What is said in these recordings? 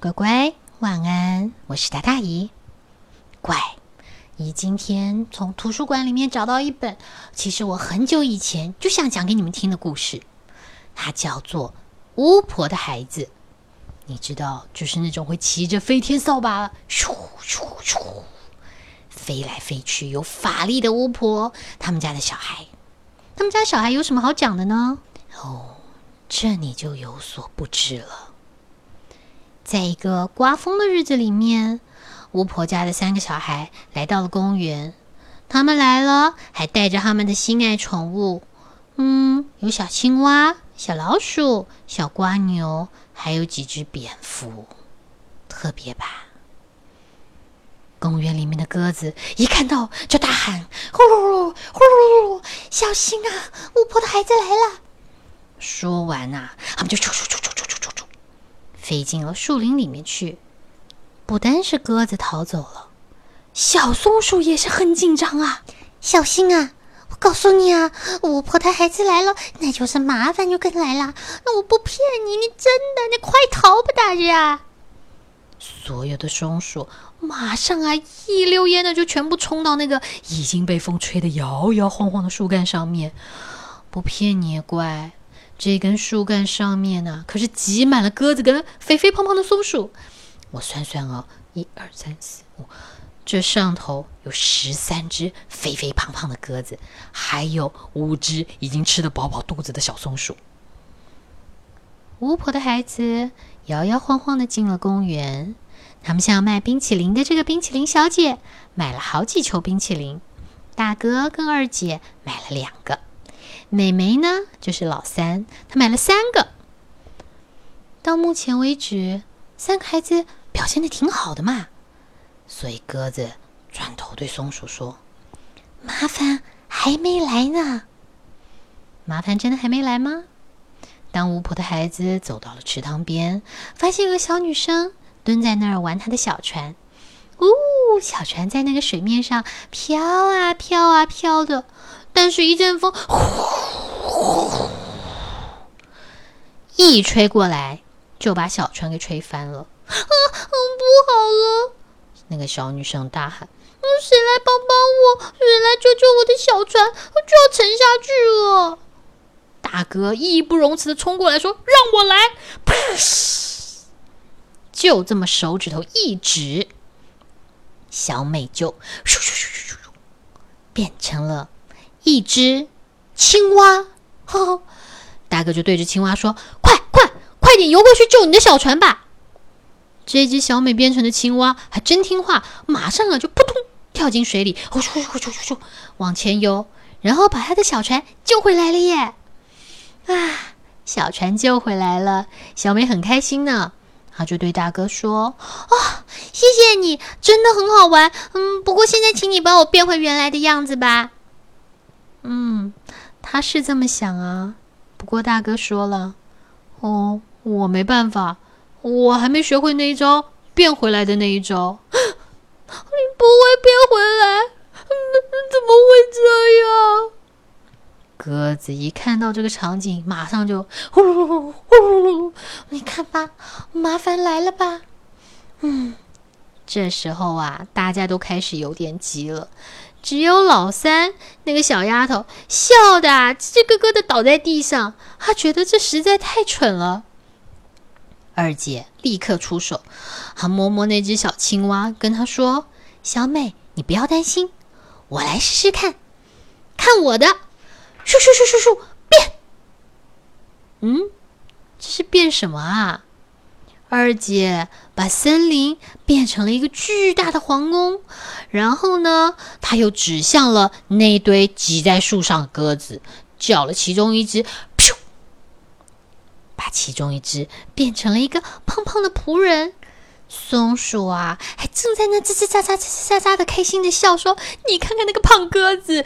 乖乖，晚安！我是大大姨。乖，姨今天从图书馆里面找到一本，其实我很久以前就想讲给你们听的故事，它叫做《巫婆的孩子》。你知道，就是那种会骑着飞天扫把，咻咻咻，飞来飞去有法力的巫婆。他们家的小孩，他们家小孩有什么好讲的呢？哦，这你就有所不知了。在一个刮风的日子里面，巫婆家的三个小孩来到了公园。他们来了，还带着他们的心爱宠物。嗯，有小青蛙、小老鼠、小瓜牛。还有几只蝙蝠，特别吧？公园里面的鸽子一看到就大喊：“呼噜噜，呼噜噜，小心啊！巫婆的孩子来了！”说完呐，他们就啾啾啾啾啾啾啾飞进了树林里面去。不单是鸽子逃走了，小松鼠也是很紧张啊！小心啊！我告诉你啊，巫婆的孩子来了，那就是麻烦就跟来了。那我不骗你，你真的，你快逃吧，大人啊！所有的松鼠马上啊，一溜烟的就全部冲到那个已经被风吹得摇摇晃晃的树干上面。不骗你，乖，这根树干上面呢，可是挤满了鸽子跟肥肥胖胖的松鼠。我算算哦，一二三四五。这上头有十三只肥肥胖胖的鸽子，还有五只已经吃得饱饱肚子的小松鼠。巫婆的孩子摇摇晃晃的进了公园，他们向卖冰淇淋的这个冰淇淋小姐买了好几球冰淇淋。大哥跟二姐买了两个，美眉呢就是老三，她买了三个。到目前为止，三个孩子表现的挺好的嘛。所以鸽子转头对松鼠说：“麻烦还没来呢。麻烦真的还没来吗？”当巫婆的孩子走到了池塘边，发现有个小女生蹲在那儿玩她的小船。呜，小船在那个水面上飘啊飘啊飘的，但是一阵风呼一吹过来，就把小船给吹翻了。啊，不好了！那个小女生大喊：“谁来帮帮我？谁来救救我的小船？我就要沉下去了！”大哥义不容辞的冲过来说：“让我来！”！就这么手指头一指，小美就咻咻咻咻咻变成了一只青蛙。大哥就对着青蛙说：“快快快点游过去救你的小船吧！”这只小美变成的青蛙还真听话，马上啊就扑通跳进水里，呼咻呼咻呼咻往前游，然后把他的小船救回来了耶！啊，小船救回来了，小美很开心呢。她就对大哥说：“啊，谢谢你，真的很好玩。嗯，不过现在请你把我变回原来的样子吧。”嗯，他是这么想啊。不过大哥说了：“哦，我没办法。”我还没学会那一招变回来的那一招，你不会变回来？怎么会这样？鸽子一看到这个场景，马上就呼噜呼噜噜，你看吧，麻烦来了吧？嗯，这时候啊，大家都开始有点急了，只有老三那个小丫头笑的吱吱咯咯的倒在地上，她觉得这实在太蠢了。二姐立刻出手，她摸摸那只小青蛙，跟他说：“小美，你不要担心，我来试试看，看我的，咻咻咻咻咻变。嗯，这是变什么啊？”二姐把森林变成了一个巨大的皇宫，然后呢，她又指向了那堆挤在树上的鸽子，叫了其中一只。把其中一只变成了一个胖胖的仆人，松鼠啊，还正在那吱吱喳喳、吱吱喳喳的开心的笑，说：“你看看那个胖鸽子。”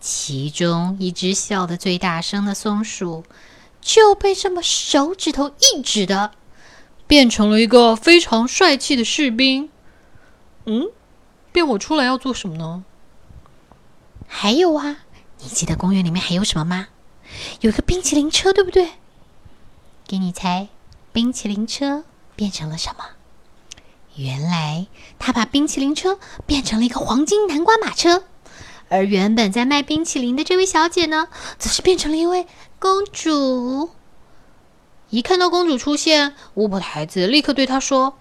其中一只笑的最大声的松鼠，就被这么手指头一指的，变成了一个非常帅气的士兵。嗯，变我出来要做什么呢？还有啊，你记得公园里面还有什么吗？有个冰淇淋车，对不对？给你猜，冰淇淋车变成了什么？原来他把冰淇淋车变成了一个黄金南瓜马车，而原本在卖冰淇淋的这位小姐呢，则是变成了一位公主。一看到公主出现，巫婆的孩子立刻对她说：“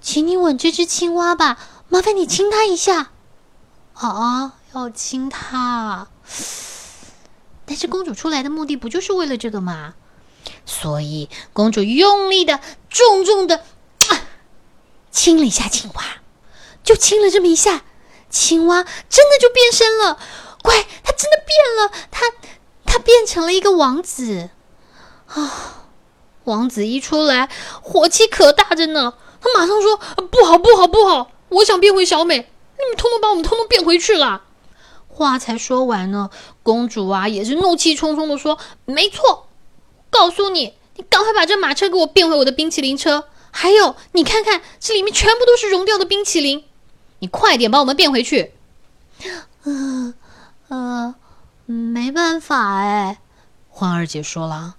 请你吻这只青蛙吧，麻烦你亲它一下。”啊，要亲它？但是公主出来的目的不就是为了这个吗？所以公主用力的、重重的。亲了一下青蛙，就亲了这么一下，青蛙真的就变身了。乖，它真的变了，它他变成了一个王子啊！王子一出来，火气可大着呢。他马上说：“不好，不好，不好！我想变回小美，你们通通把我们通通变回去了。”话才说完呢，公主啊也是怒气冲冲的说：“没错，告诉你，你赶快把这马车给我变回我的冰淇淋车。”还有，你看看，这里面全部都是融掉的冰淇淋，你快点把我们变回去。嗯，呃，没办法哎，欢儿姐说了，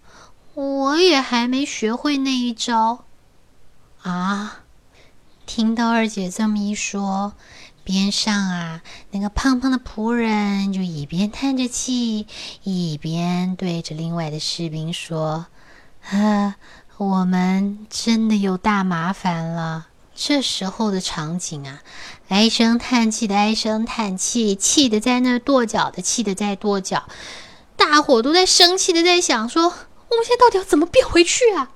我也还没学会那一招。啊，听到二姐这么一说，边上啊那个胖胖的仆人就一边叹着气，一边对着另外的士兵说：“呵。”我们真的有大麻烦了。这时候的场景啊，唉声叹气的唉声叹气，气的在那跺脚的气的在跺脚，大伙都在生气的在想说：我们现在到底要怎么变回去啊？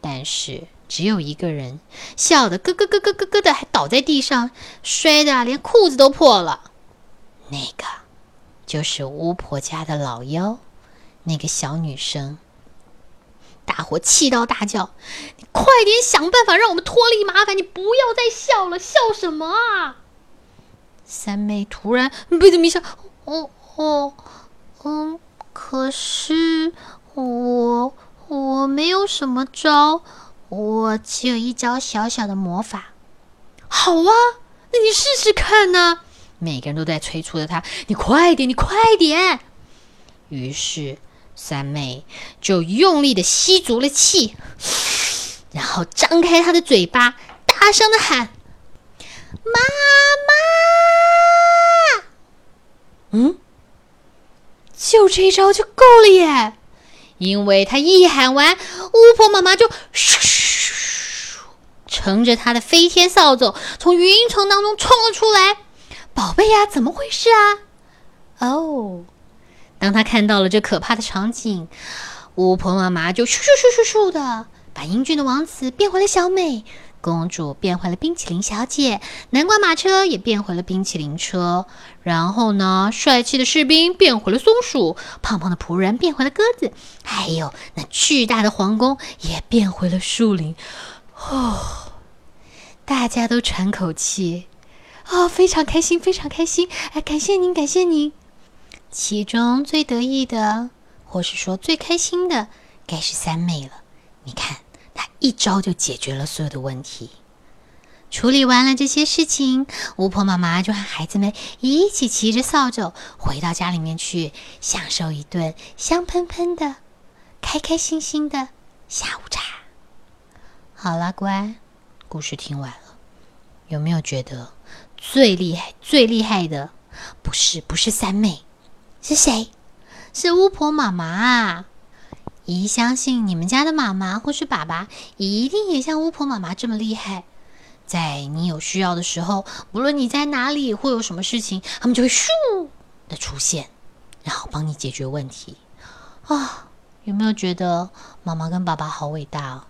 但是只有一个人笑得咯咯咯咯咯咯的，还倒在地上，摔的连裤子都破了。那个就是巫婆家的老妖，那个小女生。大伙气到大叫：“你快点想办法让我们脱离麻烦！你不要再笑了，笑什么啊？”三妹突然被这么一笑：“哦哦，嗯，可是我我没有什么招，我只有一招小小的魔法。”好啊，那你试试看呢！每个人都在催促着他：“你快点，你快点！”于是。三妹就用力的吸足了气，然后张开她的嘴巴，大声的喊：“妈妈！”嗯，就这一招就够了耶！因为她一喊完，巫婆妈妈就咻，乘着她的飞天扫帚从云层当中冲了出来。宝贝呀，怎么回事啊？哦。当他看到了这可怕的场景，巫婆妈妈就咻咻咻咻咻的把英俊的王子变回了小美，公主变回了冰淇淋小姐，南瓜马车也变回了冰淇淋车。然后呢，帅气的士兵变回了松鼠，胖胖的仆人变回了鸽子，还有那巨大的皇宫也变回了树林。哦，大家都喘口气，啊，非常开心，非常开心！哎，感谢您，感谢您。其中最得意的，或是说最开心的，该是三妹了。你看，她一招就解决了所有的问题。处理完了这些事情，巫婆妈妈就和孩子们一起骑着扫帚回到家里面去，享受一顿香喷喷的、开开心心的下午茶。好了，乖，故事听完了，有没有觉得最厉害、最厉害的不是不是三妹？是谁？是巫婆妈妈啊！姨相信你们家的妈妈或是爸爸一定也像巫婆妈妈这么厉害，在你有需要的时候，无论你在哪里或有什么事情，他们就会咻的出现，然后帮你解决问题。啊，有没有觉得妈妈跟爸爸好伟大哦？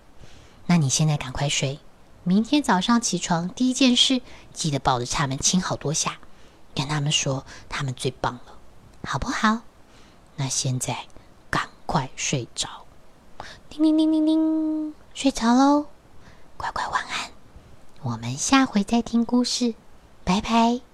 那你现在赶快睡，明天早上起床第一件事，记得抱着他们亲好多下，跟他们说他们最棒了。好不好？那现在赶快睡着，叮叮叮叮叮，睡着喽，乖乖晚安。我们下回再听故事，拜拜。